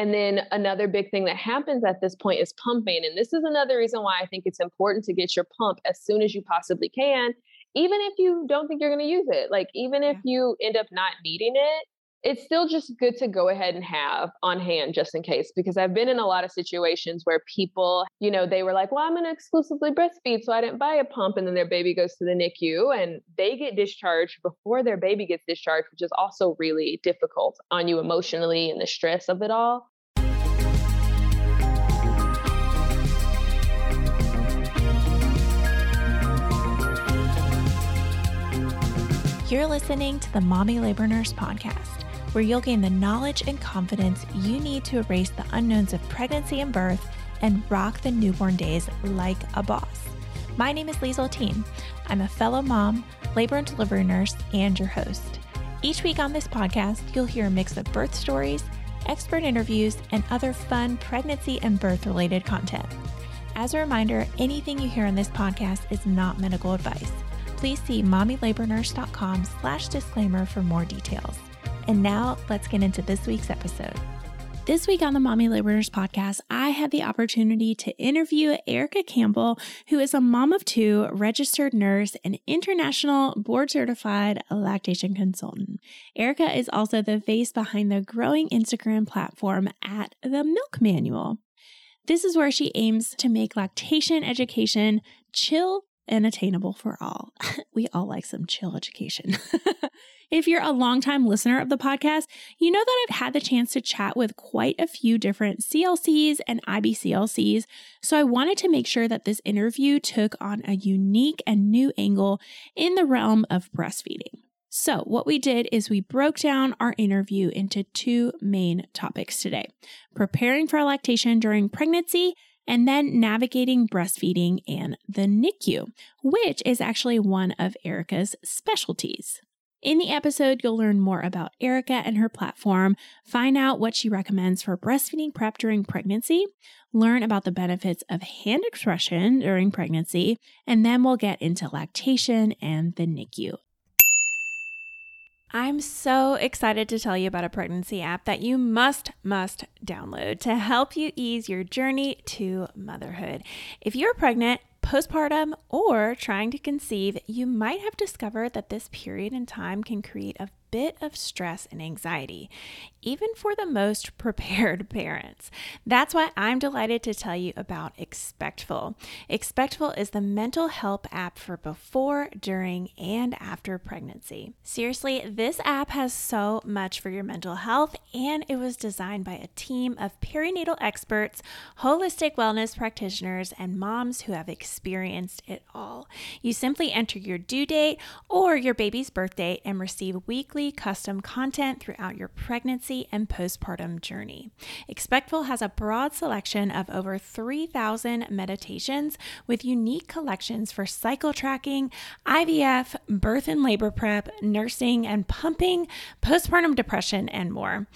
And then another big thing that happens at this point is pumping. And this is another reason why I think it's important to get your pump as soon as you possibly can, even if you don't think you're going to use it. Like, even if you end up not needing it, it's still just good to go ahead and have on hand just in case because I've been in a lot of situations where people, you know, they were like, "Well, I'm going to exclusively breastfeed, so I didn't buy a pump." And then their baby goes to the NICU and they get discharged before their baby gets discharged, which is also really difficult on you emotionally and the stress of it all. You're listening to the Mommy Labor Nurse podcast where you'll gain the knowledge and confidence you need to erase the unknowns of pregnancy and birth and rock the newborn days like a boss. My name is Liesel Teen. I'm a fellow mom, labor and delivery nurse, and your host. Each week on this podcast, you'll hear a mix of birth stories, expert interviews, and other fun pregnancy and birth related content. As a reminder, anything you hear on this podcast is not medical advice. Please see mommylabornurse.com slash disclaimer for more details. And now let's get into this week's episode. This week on the Mommy Labor Nurse podcast, I had the opportunity to interview Erica Campbell, who is a mom of two, registered nurse, and international board certified lactation consultant. Erica is also the face behind the growing Instagram platform at the Milk Manual. This is where she aims to make lactation education chill and attainable for all. we all like some chill education. if you're a longtime listener of the podcast, you know that I've had the chance to chat with quite a few different CLCs and IBCLCs. So I wanted to make sure that this interview took on a unique and new angle in the realm of breastfeeding. So, what we did is we broke down our interview into two main topics today preparing for lactation during pregnancy and then navigating breastfeeding and the NICU, which is actually one of Erica's specialties. In the episode, you'll learn more about Erica and her platform, find out what she recommends for breastfeeding prep during pregnancy, learn about the benefits of hand expression during pregnancy, and then we'll get into lactation and the NICU. I'm so excited to tell you about a pregnancy app that you must, must download to help you ease your journey to motherhood. If you're pregnant, postpartum, or trying to conceive, you might have discovered that this period in time can create a bit of stress and anxiety, even for the most prepared parents. That's why I'm delighted to tell you about Expectful. Expectful is the mental help app for before, during, and after pregnancy. Seriously, this app has so much for your mental health, and it was designed by a team of perinatal experts, holistic wellness practitioners, and moms who have experienced it all. You simply enter your due date or your baby's birth date and receive weekly weekly custom content throughout your pregnancy and postpartum journey. Expectful has a broad selection of over 3,000 meditations with unique collections for cycle tracking, IVF, birth and labor prep, nursing and pumping, postpartum depression, and more.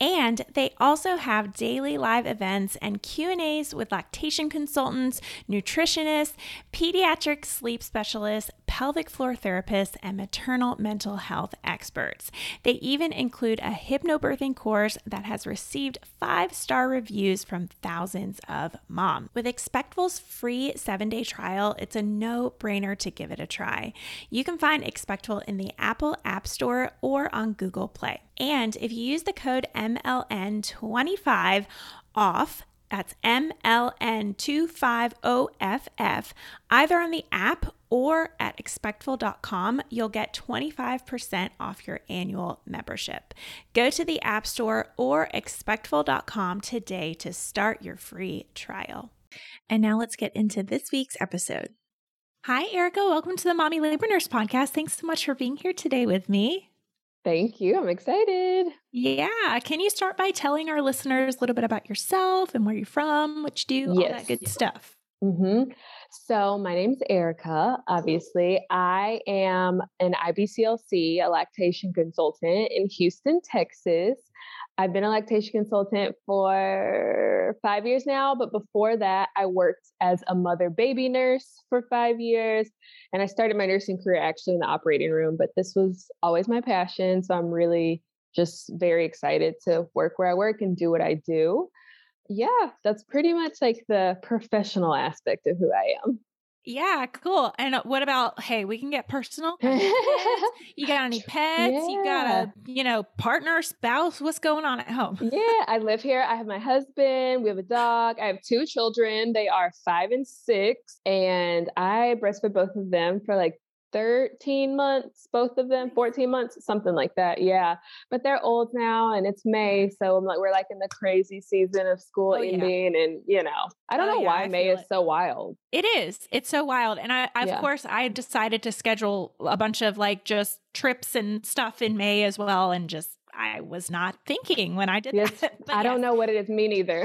And they also have daily live events and Q&As with lactation consultants, nutritionists, pediatric sleep specialists, pelvic floor therapists, and maternal mental health experts. They even include a hypnobirthing course that has received five star reviews from thousands of moms. With Expectful's free seven day trial, it's a no brainer to give it a try. You can find Expectful in the Apple App Store or on Google Play. And if you use the code MLN25 off, that's MLN25OFF, either on the app or at expectful.com, you'll get 25% off your annual membership. Go to the App Store or expectful.com today to start your free trial. And now let's get into this week's episode. Hi, Erica. Welcome to the Mommy Labor Nurse podcast. Thanks so much for being here today with me. Thank you. I'm excited. Yeah. Can you start by telling our listeners a little bit about yourself and where you're from, what you do, yes. all that good stuff? Mm-hmm. So, my name is Erica. Obviously, I am an IBCLC, a lactation consultant in Houston, Texas. I've been a lactation consultant for five years now, but before that, I worked as a mother baby nurse for five years. And I started my nursing career actually in the operating room, but this was always my passion. So I'm really just very excited to work where I work and do what I do. Yeah, that's pretty much like the professional aspect of who I am. Yeah, cool. And uh, what about, hey, we can get personal. you got any pets? Yeah. You got a, you know, partner, spouse? What's going on at home? yeah, I live here. I have my husband. We have a dog. I have two children. They are five and six. And I breastfed both of them for like 13 months, both of them, 14 months, something like that. Yeah. But they're old now and it's May. Mm-hmm. So I'm like, we're like in the crazy season of school oh, ending. Yeah. And, you know, I don't oh, know yeah, why May is it. so wild. It is. It's so wild. And I, I yeah. of course, I decided to schedule a bunch of like just trips and stuff in May as well. And just, I was not thinking when I did yes, that. I yes. don't know what it is. Me neither.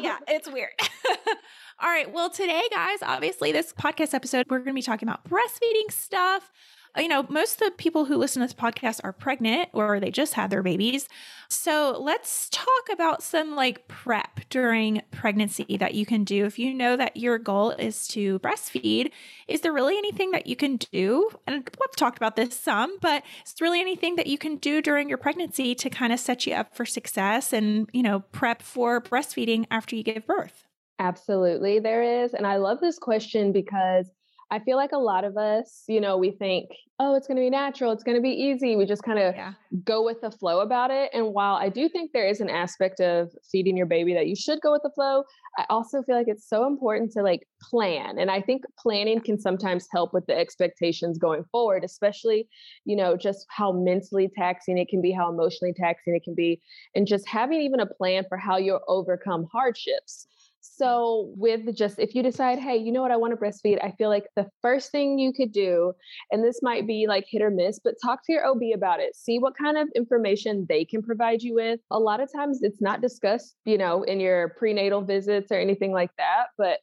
yeah, it's weird. All right. Well, today, guys, obviously, this podcast episode, we're going to be talking about breastfeeding stuff. Uh, you know, most of the people who listen to this podcast are pregnant or they just had their babies. So let's talk about some like prep during pregnancy that you can do. If you know that your goal is to breastfeed, is there really anything that you can do? And we've talked about this some, but is really anything that you can do during your pregnancy to kind of set you up for success and, you know, prep for breastfeeding after you give birth? Absolutely, there is. And I love this question because I feel like a lot of us, you know, we think, oh, it's going to be natural, it's going to be easy. We just kind of yeah. go with the flow about it. And while I do think there is an aspect of feeding your baby that you should go with the flow, I also feel like it's so important to like plan. And I think planning can sometimes help with the expectations going forward, especially, you know, just how mentally taxing it can be, how emotionally taxing it can be, and just having even a plan for how you'll overcome hardships. So, with just if you decide, hey, you know what, I want to breastfeed, I feel like the first thing you could do, and this might be like hit or miss, but talk to your OB about it. See what kind of information they can provide you with. A lot of times it's not discussed, you know, in your prenatal visits or anything like that. But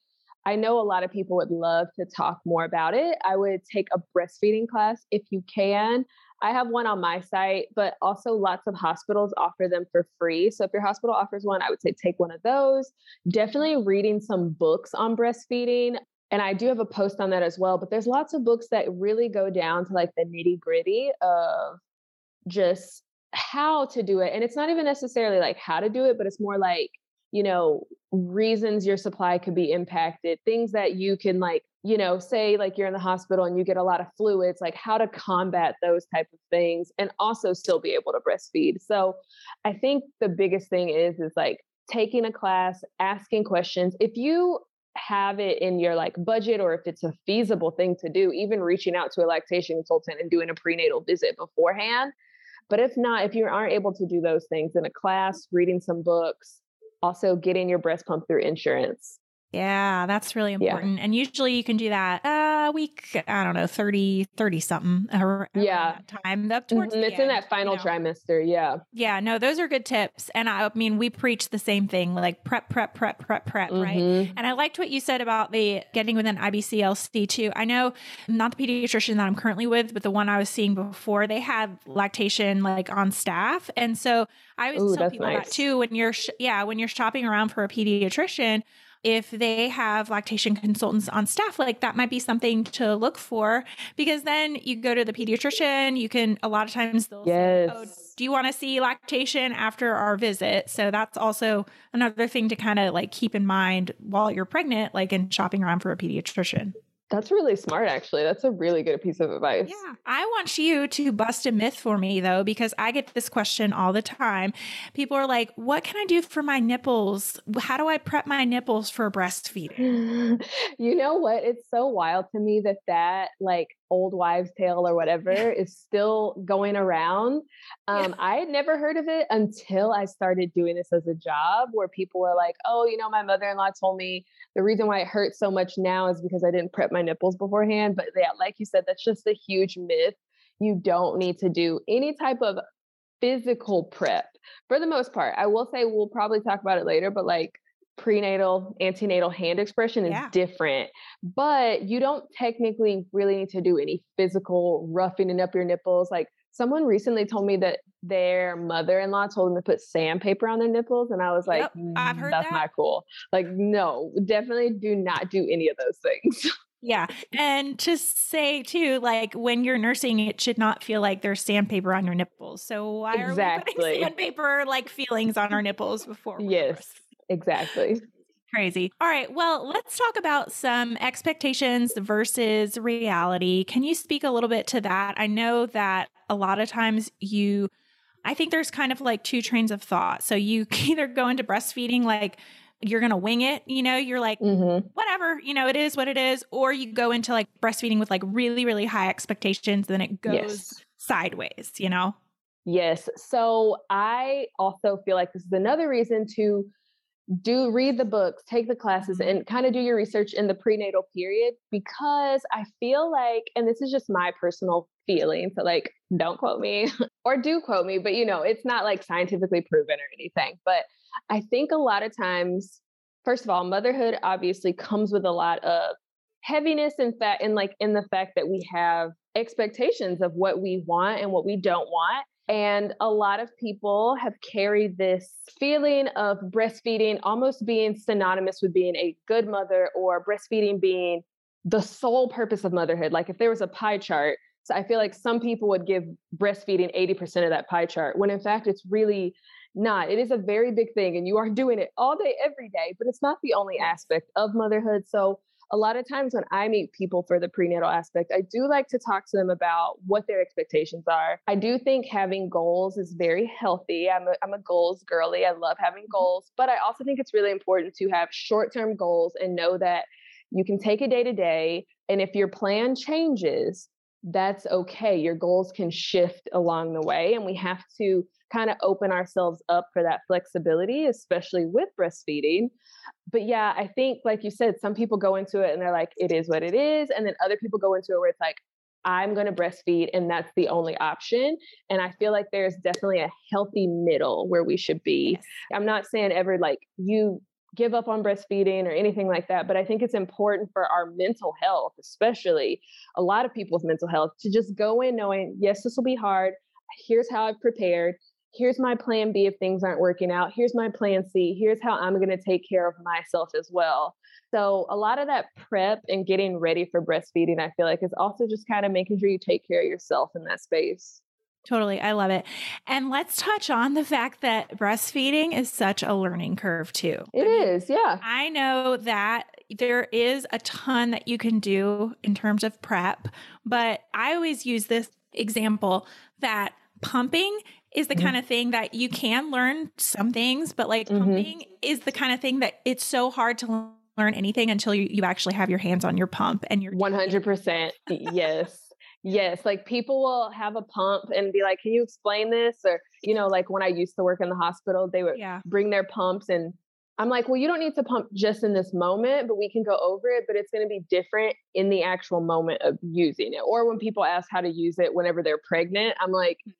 I know a lot of people would love to talk more about it. I would take a breastfeeding class if you can. I have one on my site, but also lots of hospitals offer them for free. So if your hospital offers one, I would say take one of those. Definitely reading some books on breastfeeding. And I do have a post on that as well, but there's lots of books that really go down to like the nitty gritty of just how to do it. And it's not even necessarily like how to do it, but it's more like, you know, reasons your supply could be impacted, things that you can like you know say like you're in the hospital and you get a lot of fluids like how to combat those type of things and also still be able to breastfeed. So i think the biggest thing is is like taking a class asking questions. If you have it in your like budget or if it's a feasible thing to do even reaching out to a lactation consultant and doing a prenatal visit beforehand. But if not if you aren't able to do those things in a class reading some books also getting your breast pump through insurance yeah, that's really important. Yeah. And usually you can do that a uh, week, I don't know, 30, 30 something yeah. time. Up towards mm-hmm. It's end, in that final you know. trimester. Yeah. Yeah. No, those are good tips. And I, mean, we preach the same thing like prep, prep, prep, prep, prep, mm-hmm. right? And I liked what you said about the getting with an IBCLC too. I know not the pediatrician that I'm currently with, but the one I was seeing before, they had lactation like on staff. And so I always Ooh, tell people nice. that too when you're, sh- yeah, when you're shopping around for a pediatrician if they have lactation consultants on staff, like that might be something to look for because then you go to the pediatrician, you can, a lot of times they'll yes. say, oh, do you want to see lactation after our visit? So that's also another thing to kind of like keep in mind while you're pregnant, like in shopping around for a pediatrician. That's really smart, actually. That's a really good piece of advice. Yeah. I want you to bust a myth for me, though, because I get this question all the time. People are like, What can I do for my nipples? How do I prep my nipples for breastfeeding? you know what? It's so wild to me that that, like, old wives' tale or whatever is still going around. Um, yeah. I had never heard of it until I started doing this as a job, where people were like, "Oh, you know, my mother-in-law told me the reason why it hurts so much now is because I didn't prep my nipples beforehand." But yeah, like you said, that's just a huge myth. You don't need to do any type of physical prep for the most part. I will say we'll probably talk about it later, but like prenatal antenatal hand expression is yeah. different but you don't technically really need to do any physical roughening up your nipples like someone recently told me that their mother-in-law told them to put sandpaper on their nipples and i was like yep, I've mm, heard that's that. not cool like no definitely do not do any of those things Yeah. And to say too, like when you're nursing, it should not feel like there's sandpaper on your nipples. So why exactly. are we putting sandpaper like feelings on our nipples before? Yes, exactly. Crazy. All right. Well, let's talk about some expectations versus reality. Can you speak a little bit to that? I know that a lot of times you, I think there's kind of like two trains of thought. So you either go into breastfeeding like, you're going to wing it, you know, you're like, mm-hmm. whatever, you know, it is what it is. Or you go into like breastfeeding with like really, really high expectations, then it goes yes. sideways, you know? Yes. So I also feel like this is another reason to do read the books, take the classes, mm-hmm. and kind of do your research in the prenatal period because I feel like, and this is just my personal feeling, so like, don't quote me or do quote me, but you know, it's not like scientifically proven or anything. But I think a lot of times, first of all, motherhood obviously comes with a lot of heaviness and fact, and like in the fact that we have expectations of what we want and what we don't want. And a lot of people have carried this feeling of breastfeeding almost being synonymous with being a good mother or breastfeeding being the sole purpose of motherhood. Like if there was a pie chart, so I feel like some people would give breastfeeding 80% of that pie chart, when in fact it's really not. It is a very big thing, and you are doing it all day, every day, but it's not the only aspect of motherhood. So, a lot of times when I meet people for the prenatal aspect, I do like to talk to them about what their expectations are. I do think having goals is very healthy. I'm a, I'm a goals girly. I love having mm-hmm. goals, but I also think it's really important to have short term goals and know that you can take a day to day. And if your plan changes, that's okay. Your goals can shift along the way, and we have to kind of open ourselves up for that flexibility, especially with breastfeeding. But yeah, I think, like you said, some people go into it and they're like, it is what it is. And then other people go into it where it's like, I'm going to breastfeed and that's the only option. And I feel like there's definitely a healthy middle where we should be. Yes. I'm not saying ever like you give up on breastfeeding or anything like that, but I think it's important for our mental health, especially a lot of people's mental health, to just go in knowing, yes, this will be hard. Here's how I've prepared here's my plan B if things aren't working out. Here's my plan C. Here's how I'm going to take care of myself as well. So, a lot of that prep and getting ready for breastfeeding, I feel like, is also just kind of making sure you take care of yourself in that space. Totally. I love it. And let's touch on the fact that breastfeeding is such a learning curve, too. It I mean, is, yeah. I know that there is a ton that you can do in terms of prep, but I always use this example that pumping is the mm-hmm. kind of thing that you can learn some things, but like mm-hmm. pumping is the kind of thing that it's so hard to learn anything until you, you actually have your hands on your pump and you're 100%. yes. Yes, like people will have a pump and be like, "Can you explain this?" Or you know, like when I used to work in the hospital, they would yeah. bring their pumps and I'm like, "Well, you don't need to pump just in this moment, but we can go over it, but it's going to be different in the actual moment of using it." Or when people ask how to use it whenever they're pregnant, I'm like, mm.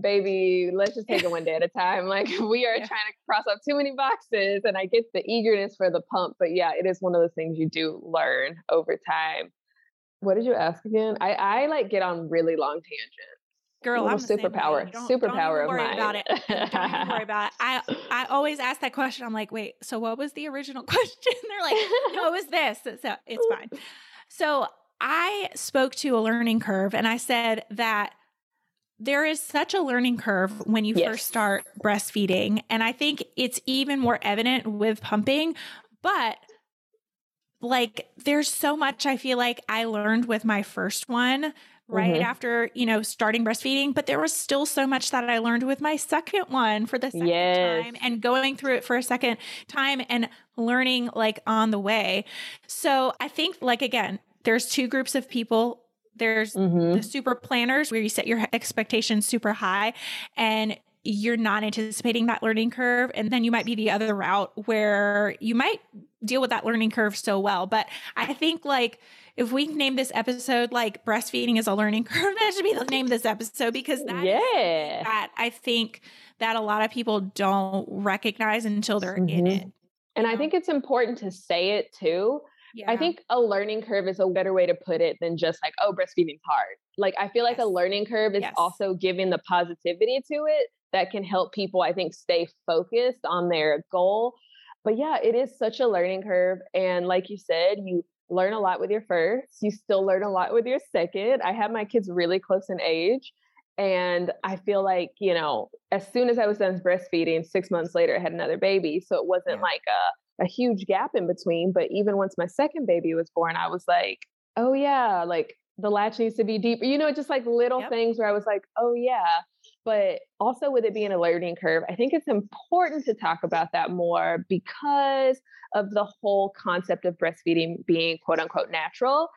baby, let's just take it one day at a time. Like we are yeah. trying to cross off too many boxes. And I get the eagerness for the pump, but yeah, it is one of those things you do learn over time. What did you ask again? I, I like get on really long tangents. Girl, I'm superpower. Don't, superpower don't worry of mine. about it. Don't worry about it. I I always ask that question. I'm like, wait, so what was the original question? They're like, no, it was this. So it's fine. So I spoke to a learning curve and I said that there is such a learning curve when you yes. first start breastfeeding. And I think it's even more evident with pumping. But like, there's so much I feel like I learned with my first one right mm-hmm. after you know starting breastfeeding but there was still so much that i learned with my second one for the second yes. time and going through it for a second time and learning like on the way so i think like again there's two groups of people there's mm-hmm. the super planners where you set your expectations super high and you're not anticipating that learning curve. And then you might be the other route where you might deal with that learning curve so well. But I think like if we name this episode like breastfeeding is a learning curve, that should be the name of this episode because that yeah. that I think that a lot of people don't recognize until they're mm-hmm. in it. And I think it's important to say it too yeah. I think a learning curve is a better way to put it than just like, oh, breastfeeding's hard. Like, I feel like yes. a learning curve is yes. also giving the positivity to it that can help people, I think, stay focused on their goal. But yeah, it is such a learning curve. And like you said, you learn a lot with your first. You still learn a lot with your second. I have my kids really close in age. And I feel like, you know, as soon as I was done breastfeeding, six months later, I had another baby. So it wasn't yeah. like a, a huge gap in between. But even once my second baby was born, I was like, oh, yeah, like the latch needs to be deeper. You know, just like little yep. things where I was like, oh, yeah. But also with it being a learning curve, I think it's important to talk about that more because of the whole concept of breastfeeding being quote unquote natural.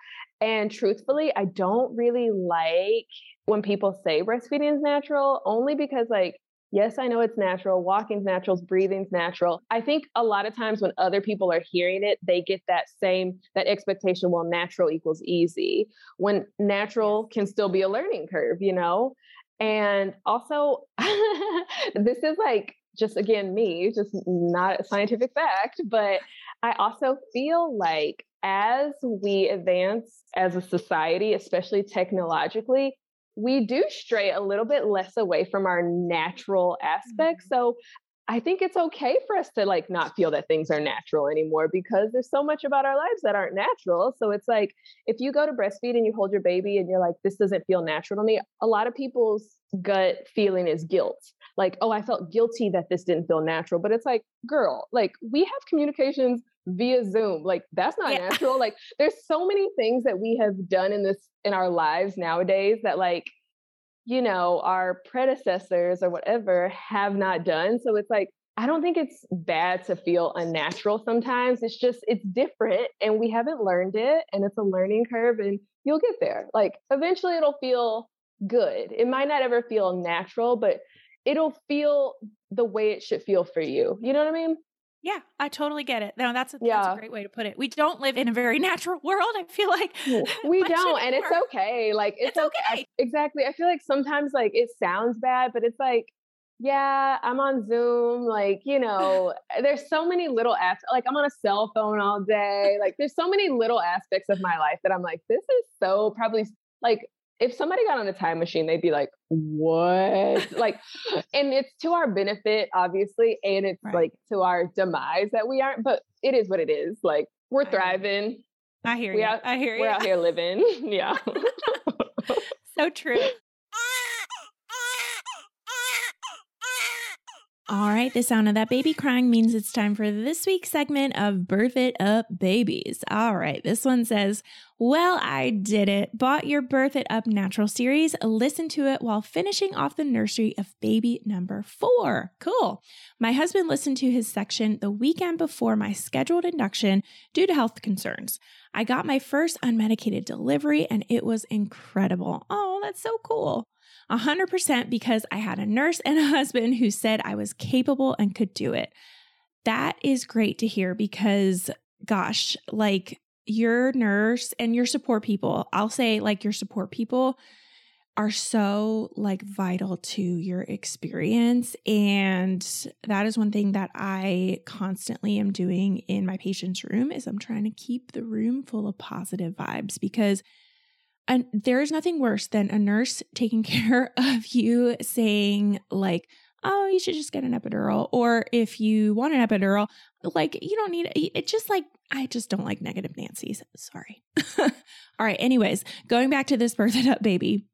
And truthfully, I don't really like when people say breastfeeding is natural, only because, like, yes, I know it's natural, walking's natural, breathing's natural. I think a lot of times when other people are hearing it, they get that same that expectation, well, natural equals easy, when natural can still be a learning curve, you know? And also, this is like just again me, just not a scientific fact, but I also feel like as we advance as a society, especially technologically, we do stray a little bit less away from our natural aspects. Mm-hmm. So I think it's okay for us to like not feel that things are natural anymore because there's so much about our lives that aren't natural. So it's like if you go to breastfeed and you hold your baby and you're like, this doesn't feel natural to me, a lot of people's gut feeling is guilt. Like, oh, I felt guilty that this didn't feel natural. But it's like, girl, like we have communications via Zoom. Like that's not yeah. natural. Like there's so many things that we have done in this in our lives nowadays that like you know, our predecessors or whatever have not done. So it's like, I don't think it's bad to feel unnatural sometimes. It's just, it's different and we haven't learned it and it's a learning curve and you'll get there. Like eventually it'll feel good. It might not ever feel natural, but it'll feel the way it should feel for you. You know what I mean? Yeah, I totally get it. No, that's a, yeah. that's a great way to put it. We don't live in a very natural world. I feel like we don't, and it's okay. Like it's, it's okay. okay. I, exactly. I feel like sometimes like it sounds bad, but it's like, yeah, I'm on Zoom. Like you know, eh, there's so many little apps. Like I'm on a cell phone all day. Like there's so many little aspects of my life that I'm like, this is so probably like if somebody got on a time machine, they'd be like, what? like, and it's to our benefit, obviously, and it's right. like to our demise that we aren't, but it is what it is. Like, we're thriving. I hear we you. Out, I hear you. We're out here living. yeah. so true. All right, the sound of that baby crying means it's time for this week's segment of Birth It Up Babies. All right, this one says, Well, I did it. Bought your Birth It Up Natural series, listened to it while finishing off the nursery of baby number four. Cool. My husband listened to his section the weekend before my scheduled induction due to health concerns. I got my first unmedicated delivery and it was incredible. Oh, that's so cool. 100% because I had a nurse and a husband who said I was capable and could do it. That is great to hear because, gosh, like your nurse and your support people, I'll say like your support people are so like vital to your experience. And that is one thing that I constantly am doing in my patient's room is I'm trying to keep the room full of positive vibes because and there is nothing worse than a nurse taking care of you saying, like, oh, you should just get an epidural. Or if you want an epidural, like, you don't need it. Just like, I just don't like negative Nancy's. Sorry. All right. Anyways, going back to this birth it up baby.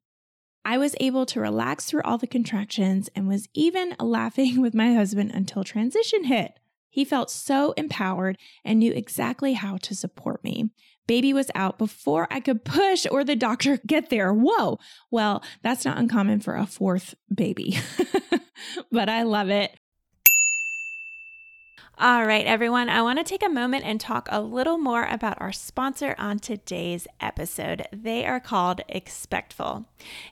I was able to relax through all the contractions and was even laughing with my husband until transition hit. He felt so empowered and knew exactly how to support me. Baby was out before I could push or the doctor get there. Whoa. Well, that's not uncommon for a fourth baby, but I love it. All right, everyone, I want to take a moment and talk a little more about our sponsor on today's episode. They are called Expectful.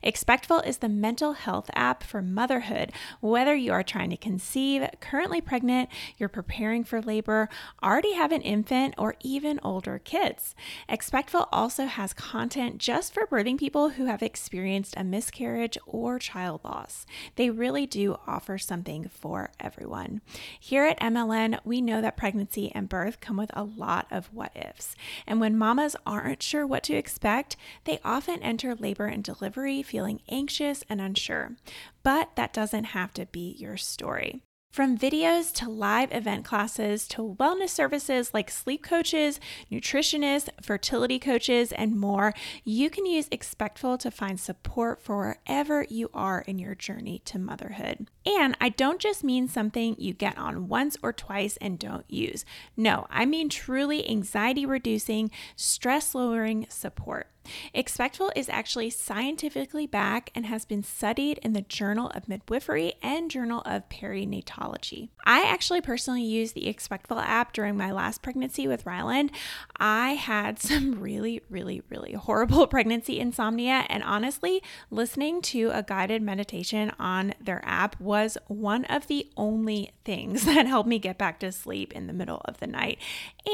Expectful is the mental health app for motherhood. Whether you are trying to conceive, currently pregnant, you're preparing for labor, already have an infant, or even older kids. Expectful also has content just for birthing people who have experienced a miscarriage or child loss. They really do offer something for everyone. Here at MLN, we know that pregnancy and birth come with a lot of what ifs. And when mamas aren't sure what to expect, they often enter labor and delivery feeling anxious and unsure. But that doesn't have to be your story. From videos to live event classes to wellness services like sleep coaches, nutritionists, fertility coaches, and more, you can use Expectful to find support for wherever you are in your journey to motherhood. And I don't just mean something you get on once or twice and don't use. No, I mean truly anxiety reducing, stress lowering support. Expectful is actually scientifically backed and has been studied in the Journal of Midwifery and Journal of Perinatology. I actually personally used the Expectful app during my last pregnancy with Ryland. I had some really, really, really horrible pregnancy insomnia, and honestly, listening to a guided meditation on their app was one of the only things that helped me get back to sleep in the middle of the night.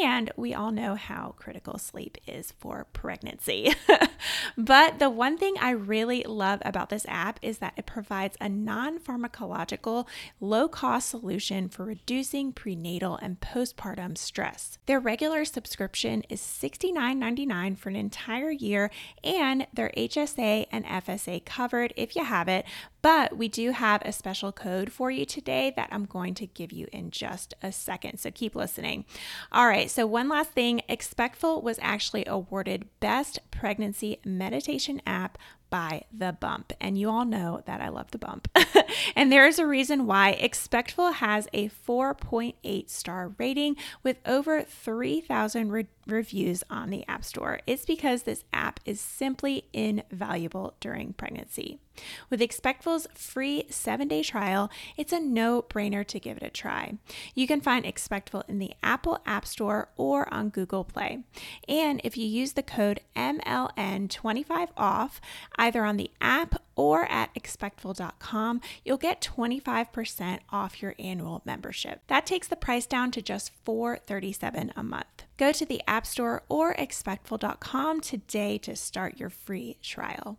And we all know how critical sleep is for pregnancy. but the one thing I really love about this app is that it provides a non pharmacological, low cost solution for reducing prenatal and postpartum stress. Their regular subscription is $69.99 for an entire year, and their HSA and FSA covered if you have it, but we do have a special code for you today that I'm going to give you in just a second. So keep listening. All right. So, one last thing Expectful was actually awarded Best Pregnancy Meditation App by The Bump. And you all know that I love The Bump. and there is a reason why Expectful has a 4.8 star rating with over 3,000 re- reviews on the App Store. It's because this app is simply invaluable during pregnancy. With Expectful's free seven day trial, it's a no brainer to give it a try. You can find Expectful in the Apple App Store or on Google Play. And if you use the code MLN25 off, either on the app or at expectful.com, you'll get 25% off your annual membership. That takes the price down to just 437 a month. Go to the App Store or expectful.com today to start your free trial.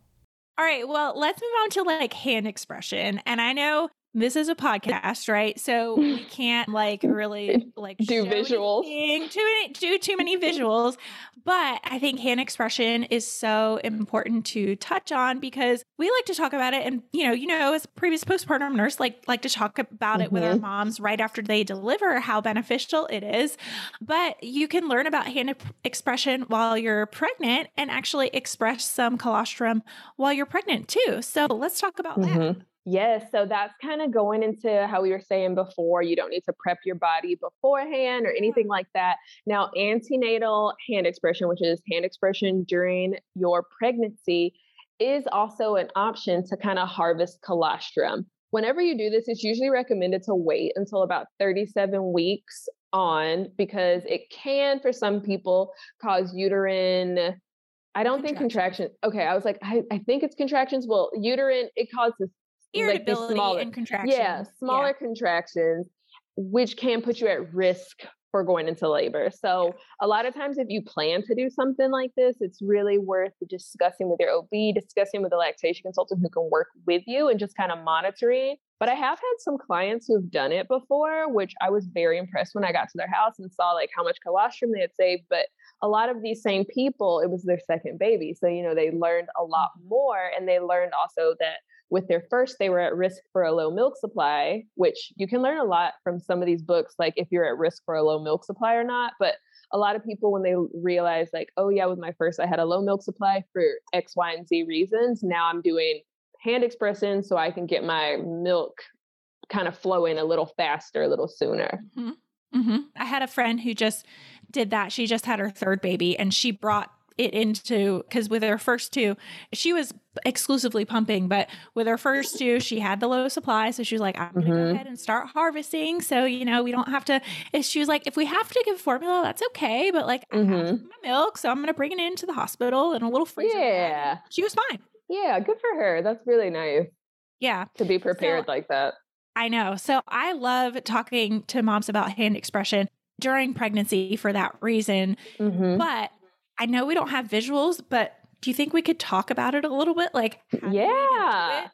All right, well, let's move on to like hand expression. And I know this is a podcast, right? So we can't like really like do visuals, too many, do too many visuals. But I think hand expression is so important to touch on because we like to talk about it, and you know, you know, as previous postpartum nurse, like like to talk about mm-hmm. it with our mm-hmm. moms right after they deliver, how beneficial it is. But you can learn about hand expression while you're pregnant and actually express some colostrum while you're pregnant too. So let's talk about mm-hmm. that. Yes, so that's kind of going into how we were saying before. You don't need to prep your body beforehand or anything like that. Now, antenatal hand expression, which is hand expression during your pregnancy, is also an option to kind of harvest colostrum. Whenever you do this, it's usually recommended to wait until about 37 weeks on because it can, for some people, cause uterine I don't think contractions. Okay, I was like, I, I think it's contractions. Well, uterine, it causes irritability like smaller, and contractions. Yeah, smaller yeah. contractions, which can put you at risk for going into labor. So a lot of times if you plan to do something like this, it's really worth discussing with your OB, discussing with a lactation consultant who can work with you and just kind of monitoring. But I have had some clients who've done it before, which I was very impressed when I got to their house and saw like how much colostrum they had saved. But a lot of these same people, it was their second baby. So, you know, they learned a lot mm-hmm. more and they learned also that with their first, they were at risk for a low milk supply, which you can learn a lot from some of these books, like if you're at risk for a low milk supply or not. But a lot of people, when they realize, like, oh, yeah, with my first, I had a low milk supply for X, Y, and Z reasons. Now I'm doing hand expression so I can get my milk kind of flowing a little faster, a little sooner. Mm-hmm. Mm-hmm. I had a friend who just did that. She just had her third baby and she brought it into because with her first two, she was exclusively pumping, but with her first two, she had the low supply. So she was like, I'm going to mm-hmm. go ahead and start harvesting. So, you know, we don't have to. She was like, if we have to give formula, that's okay. But like, mm-hmm. I have mm-hmm. my milk. So I'm going to bring it into the hospital in a little freezer. Yeah. She was fine. Yeah. Good for her. That's really nice. Yeah. To be prepared so, like that. I know. So I love talking to moms about hand expression during pregnancy for that reason. Mm-hmm. But I know we don't have visuals, but do you think we could talk about it a little bit? Like, yeah.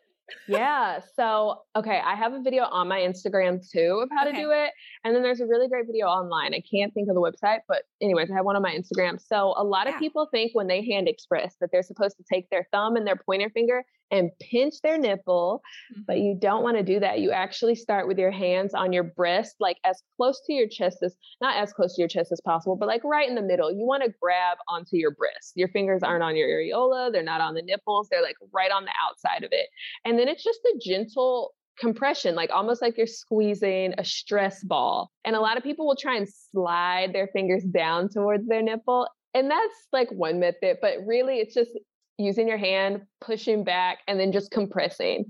Yeah. So, okay, I have a video on my Instagram too of how okay. to do it. And then there's a really great video online. I can't think of the website, but anyways, I have one on my Instagram. So, a lot yeah. of people think when they hand express that they're supposed to take their thumb and their pointer finger and pinch their nipple, mm-hmm. but you don't want to do that. You actually start with your hands on your breast, like as close to your chest as not as close to your chest as possible, but like right in the middle. You want to grab onto your breast. Your fingers aren't on your areola, they're not on the nipples, they're like right on the outside of it. And then it's just a gentle compression, like almost like you're squeezing a stress ball. And a lot of people will try and slide their fingers down towards their nipple. And that's like one method, but really it's just using your hand, pushing back, and then just compressing.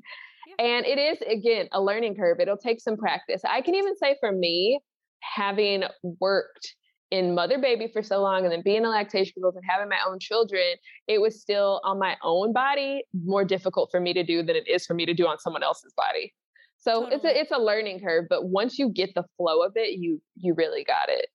Yeah. And it is, again, a learning curve. It'll take some practice. I can even say for me, having worked in mother baby for so long and then being a lactation coach and having my own children, it was still on my own body more difficult for me to do than it is for me to do on someone else's body. So totally. it's a it's a learning curve, but once you get the flow of it, you you really got it.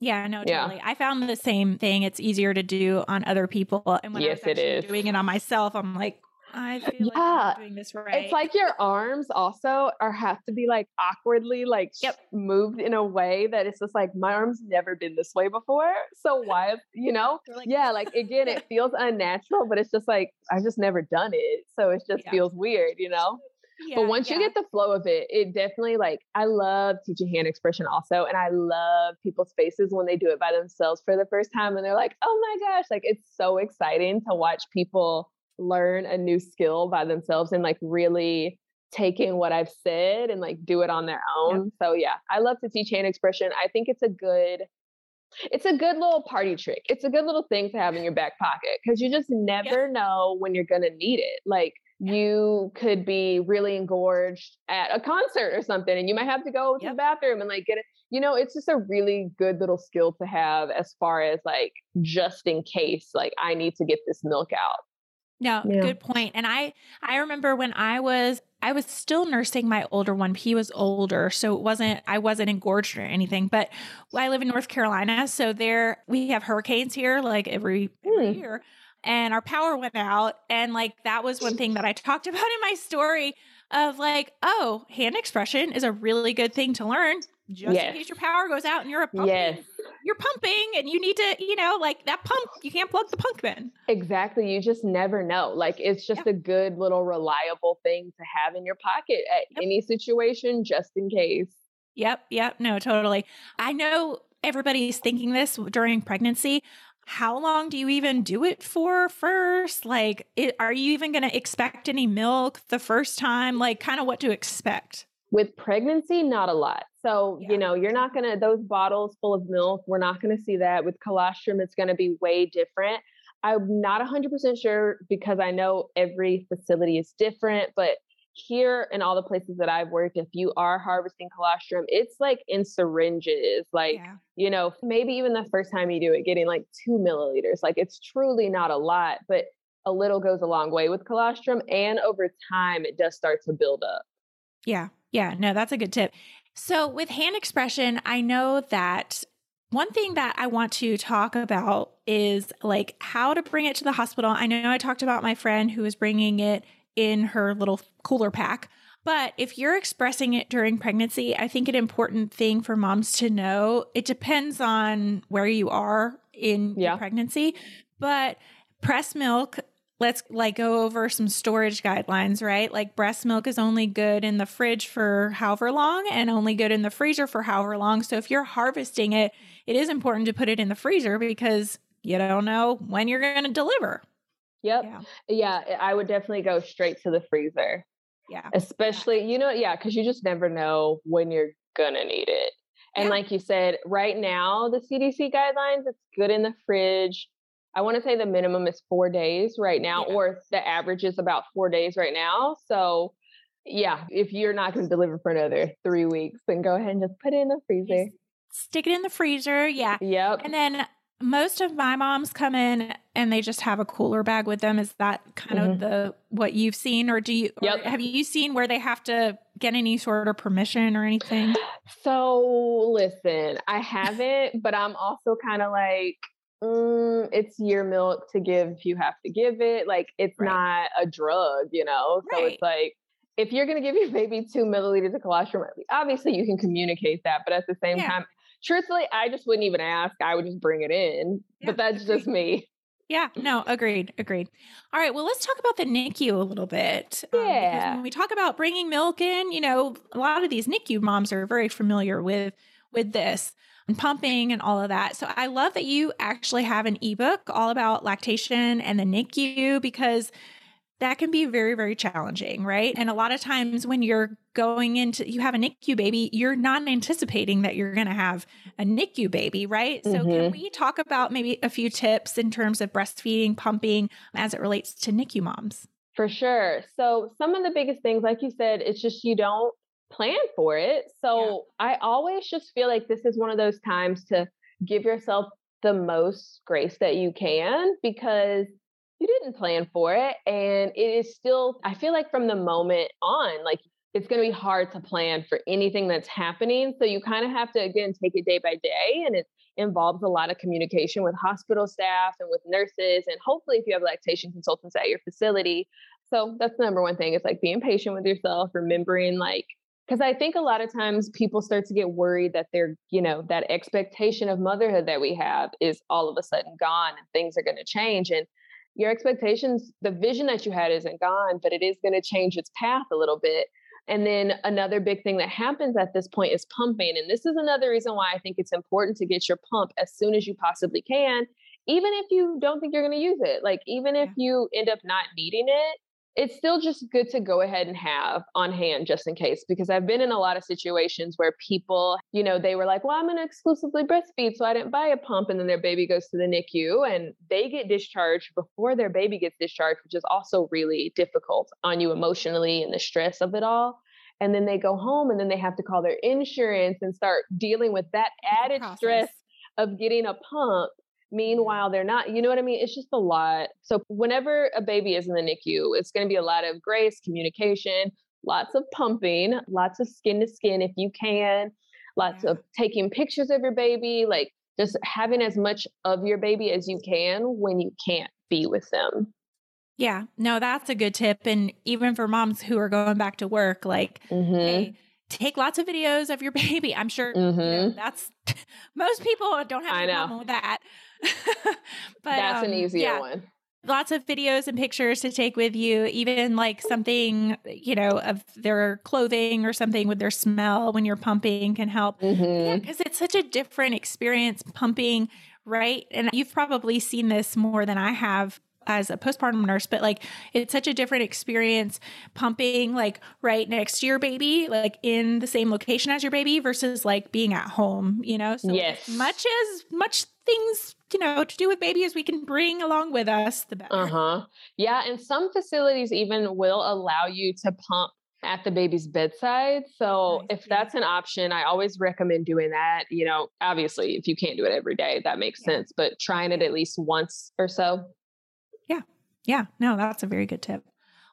Yeah, no, totally. Yeah. I found the same thing. It's easier to do on other people, and when yes, I was it is. doing it on myself, I'm like, I feel yeah. like I'm doing this right. It's like your arms also are have to be like awkwardly like yep. moved in a way that it's just like my arms never been this way before. So why, you know? Like, yeah, like again, it feels unnatural, but it's just like I've just never done it. So it just yeah. feels weird, you know? Yeah, but once yeah. you get the flow of it, it definitely like I love teaching hand expression also. And I love people's faces when they do it by themselves for the first time and they're like, oh my gosh, like it's so exciting to watch people learn a new skill by themselves and like really taking what I've said and like do it on their own. Yep. So yeah, I love to teach hand expression. I think it's a good it's a good little party trick. It's a good little thing to have in your back pocket because you just never yep. know when you're going to need it. Like you could be really engorged at a concert or something and you might have to go to yep. the bathroom and like get it you know it's just a really good little skill to have as far as like just in case like i need to get this milk out no, yeah. good point. And I I remember when I was I was still nursing my older one. He was older, so it wasn't I wasn't engorged or anything. But I live in North Carolina, so there we have hurricanes here like every, every mm. year. And our power went out. And like that was one thing that I talked about in my story of like, oh, hand expression is a really good thing to learn just yes. in case your power goes out and you're a yes. You're pumping and you need to, you know, like that pump, you can't plug the pump in. Exactly. You just never know. Like it's just yep. a good little reliable thing to have in your pocket at yep. any situation, just in case. Yep. Yep. No, totally. I know everybody's thinking this during pregnancy. How long do you even do it for first? Like, it, are you even going to expect any milk the first time? Like, kind of what to expect? With pregnancy, not a lot. So, yeah. you know, you're not going to, those bottles full of milk, we're not going to see that. With colostrum, it's going to be way different. I'm not 100% sure because I know every facility is different, but here in all the places that I've worked, if you are harvesting colostrum, it's like in syringes, like, yeah. you know, maybe even the first time you do it, getting like two milliliters. Like it's truly not a lot, but a little goes a long way with colostrum. And over time, it does start to build up. Yeah. Yeah. No, that's a good tip. So, with hand expression, I know that one thing that I want to talk about is like how to bring it to the hospital. I know I talked about my friend who was bringing it in her little cooler pack. But if you're expressing it during pregnancy, I think an important thing for moms to know, it depends on where you are in yeah. pregnancy, but breast milk let's like go over some storage guidelines, right? Like breast milk is only good in the fridge for however long and only good in the freezer for however long. So if you're harvesting it, it is important to put it in the freezer because you don't know when you're going to deliver. Yep. Yeah. yeah, I would definitely go straight to the freezer. Yeah. Especially, yeah. you know, yeah, because you just never know when you're going to need it. And yeah. like you said, right now, the CDC guidelines, it's good in the fridge I want to say the minimum is four days right now, yeah. or the average is about four days right now. So, yeah, if you're not going to deliver for another three weeks, then go ahead and just put it in the freezer. Stick it in the freezer. Yeah. Yep. And then most of my moms come in and they just have a cooler bag with them. Is that kind mm-hmm. of the what you've seen, or do you? Yep. have you seen where they have to get any sort of permission or anything? So listen, I haven't, but I'm also kind of like mm, it's your milk to give if you have to give it. Like it's right. not a drug, you know? So right. it's like, if you're going to give your baby two milliliters of colostrum, obviously you can communicate that. But at the same yeah. time, truthfully, I just wouldn't even ask. I would just bring it in. Yeah, but that's just me. Yeah, no, agreed, agreed. All right, well, let's talk about the NICU a little bit. Um, yeah. when we talk about bringing milk in, you know, a lot of these NICU moms are very familiar with with this and pumping and all of that. So I love that you actually have an ebook all about lactation and the NICU because that can be very, very challenging, right? And a lot of times when you're going into, you have a NICU baby, you're not anticipating that you're going to have a NICU baby, right? Mm-hmm. So, can mm-hmm. we talk about maybe a few tips in terms of breastfeeding, pumping as it relates to NICU moms? For sure. So, some of the biggest things, like you said, it's just you don't plan for it. So, yeah. I always just feel like this is one of those times to give yourself the most grace that you can because you didn't plan for it. And it is still, I feel like from the moment on, like it's going to be hard to plan for anything that's happening. So you kind of have to, again, take it day by day. And it involves a lot of communication with hospital staff and with nurses. And hopefully, if you have lactation consultants at your facility. So that's the number one thing is like being patient with yourself, remembering like, because I think a lot of times people start to get worried that they're, you know, that expectation of motherhood that we have is all of a sudden gone and things are going to change. And your expectations, the vision that you had isn't gone, but it is going to change its path a little bit. And then another big thing that happens at this point is pumping. And this is another reason why I think it's important to get your pump as soon as you possibly can, even if you don't think you're going to use it. Like, even if you end up not needing it, it's still just good to go ahead and have on hand just in case because I've been in a lot of situations where people, you know, they were like, "Well, I'm going to exclusively breastfeed, so I didn't buy a pump." And then their baby goes to the NICU and they get discharged before their baby gets discharged, which is also really difficult on you emotionally and the stress of it all. And then they go home and then they have to call their insurance and start dealing with that added stress of getting a pump Meanwhile, they're not, you know what I mean? It's just a lot. So, whenever a baby is in the NICU, it's going to be a lot of grace, communication, lots of pumping, lots of skin to skin if you can, lots yeah. of taking pictures of your baby, like just having as much of your baby as you can when you can't be with them. Yeah, no, that's a good tip. And even for moms who are going back to work, like, mm-hmm. hey, take lots of videos of your baby. I'm sure mm-hmm. you know, mm-hmm. that's most people don't have a problem with that. but that's um, an easier yeah. one lots of videos and pictures to take with you, even like something, you know, of their clothing or something with their smell when you're pumping can help. Mm-hmm. Yeah, because it's such a different experience pumping, right? And you've probably seen this more than I have as a postpartum nurse, but like it's such a different experience pumping like right next to your baby, like in the same location as your baby versus like being at home, you know? So yes. much as much things, you know, to do with baby as we can bring along with us, the better. Uh-huh. Yeah. And some facilities even will allow you to pump at the baby's bedside. So nice. if that's an option, I always recommend doing that. You know, obviously if you can't do it every day, that makes yeah. sense, but trying it at least once or so yeah. Yeah. No, that's a very good tip.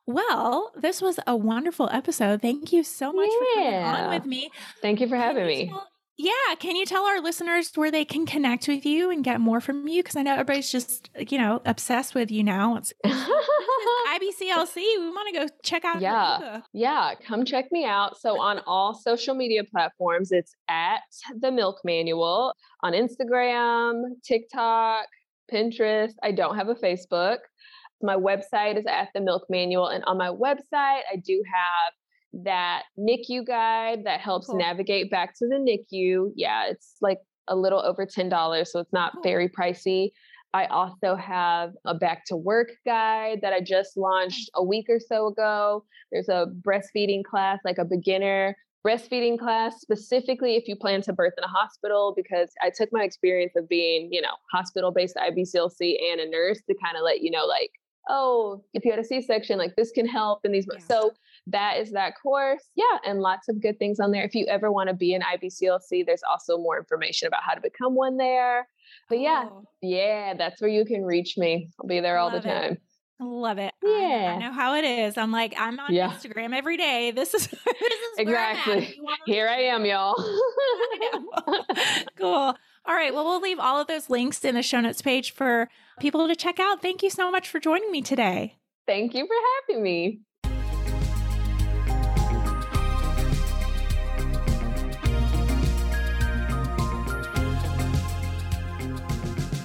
Well, this was a wonderful episode. Thank you so much yeah. for coming on with me. Thank you for having me. Tell, yeah. Can you tell our listeners where they can connect with you and get more from you? Because I know everybody's just, you know, obsessed with you now. It's IBCLC. We want to go check out. Yeah. Yeah. Come check me out. So on all social media platforms, it's at the Milk Manual on Instagram, TikTok, Pinterest. I don't have a Facebook. My website is at the Milk Manual. And on my website, I do have that NICU guide that helps cool. navigate back to the NICU. Yeah, it's like a little over $10, so it's not cool. very pricey. I also have a back to work guide that I just mm. launched a week or so ago. There's a breastfeeding class, like a beginner breastfeeding class specifically if you plan to birth in a hospital because I took my experience of being, you know, hospital based IBCLC and a nurse to kind of let you know like, oh, if you had a C-section, like this can help in these yeah. so that is that course. Yeah, and lots of good things on there. If you ever want to be an IBCLC, there's also more information about how to become one there. But yeah, oh. yeah, that's where you can reach me. I'll be there all the time. It. Love it. Yeah. I know, how it is. I'm like, I'm on yeah. Instagram every day. This is, this is exactly. Here I am, y'all. cool. All right. Well, we'll leave all of those links in the show notes page for people to check out. Thank you so much for joining me today. Thank you for having me.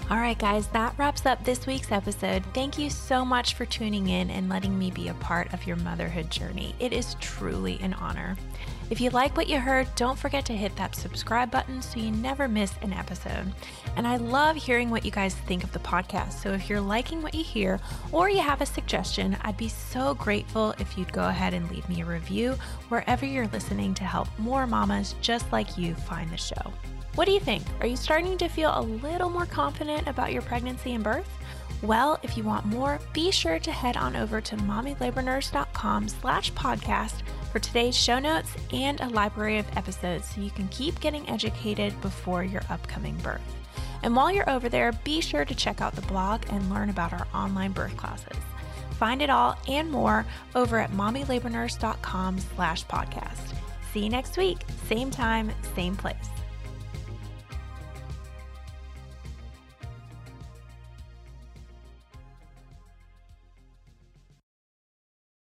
All right, guys, that wraps up this week's episode. Thank you so much for tuning in and letting me be a part of your motherhood journey. It is truly an honor. If you like what you heard, don't forget to hit that subscribe button so you never miss an episode. And I love hearing what you guys think of the podcast. So if you're liking what you hear or you have a suggestion, I'd be so grateful if you'd go ahead and leave me a review wherever you're listening to help more mamas just like you find the show. What do you think? Are you starting to feel a little more confident about your pregnancy and birth? Well, if you want more, be sure to head on over to mommylabornurse.com slash podcast for today's show notes and a library of episodes so you can keep getting educated before your upcoming birth. And while you're over there, be sure to check out the blog and learn about our online birth classes. Find it all and more over at mommylabornurse.com slash podcast. See you next week, same time, same place.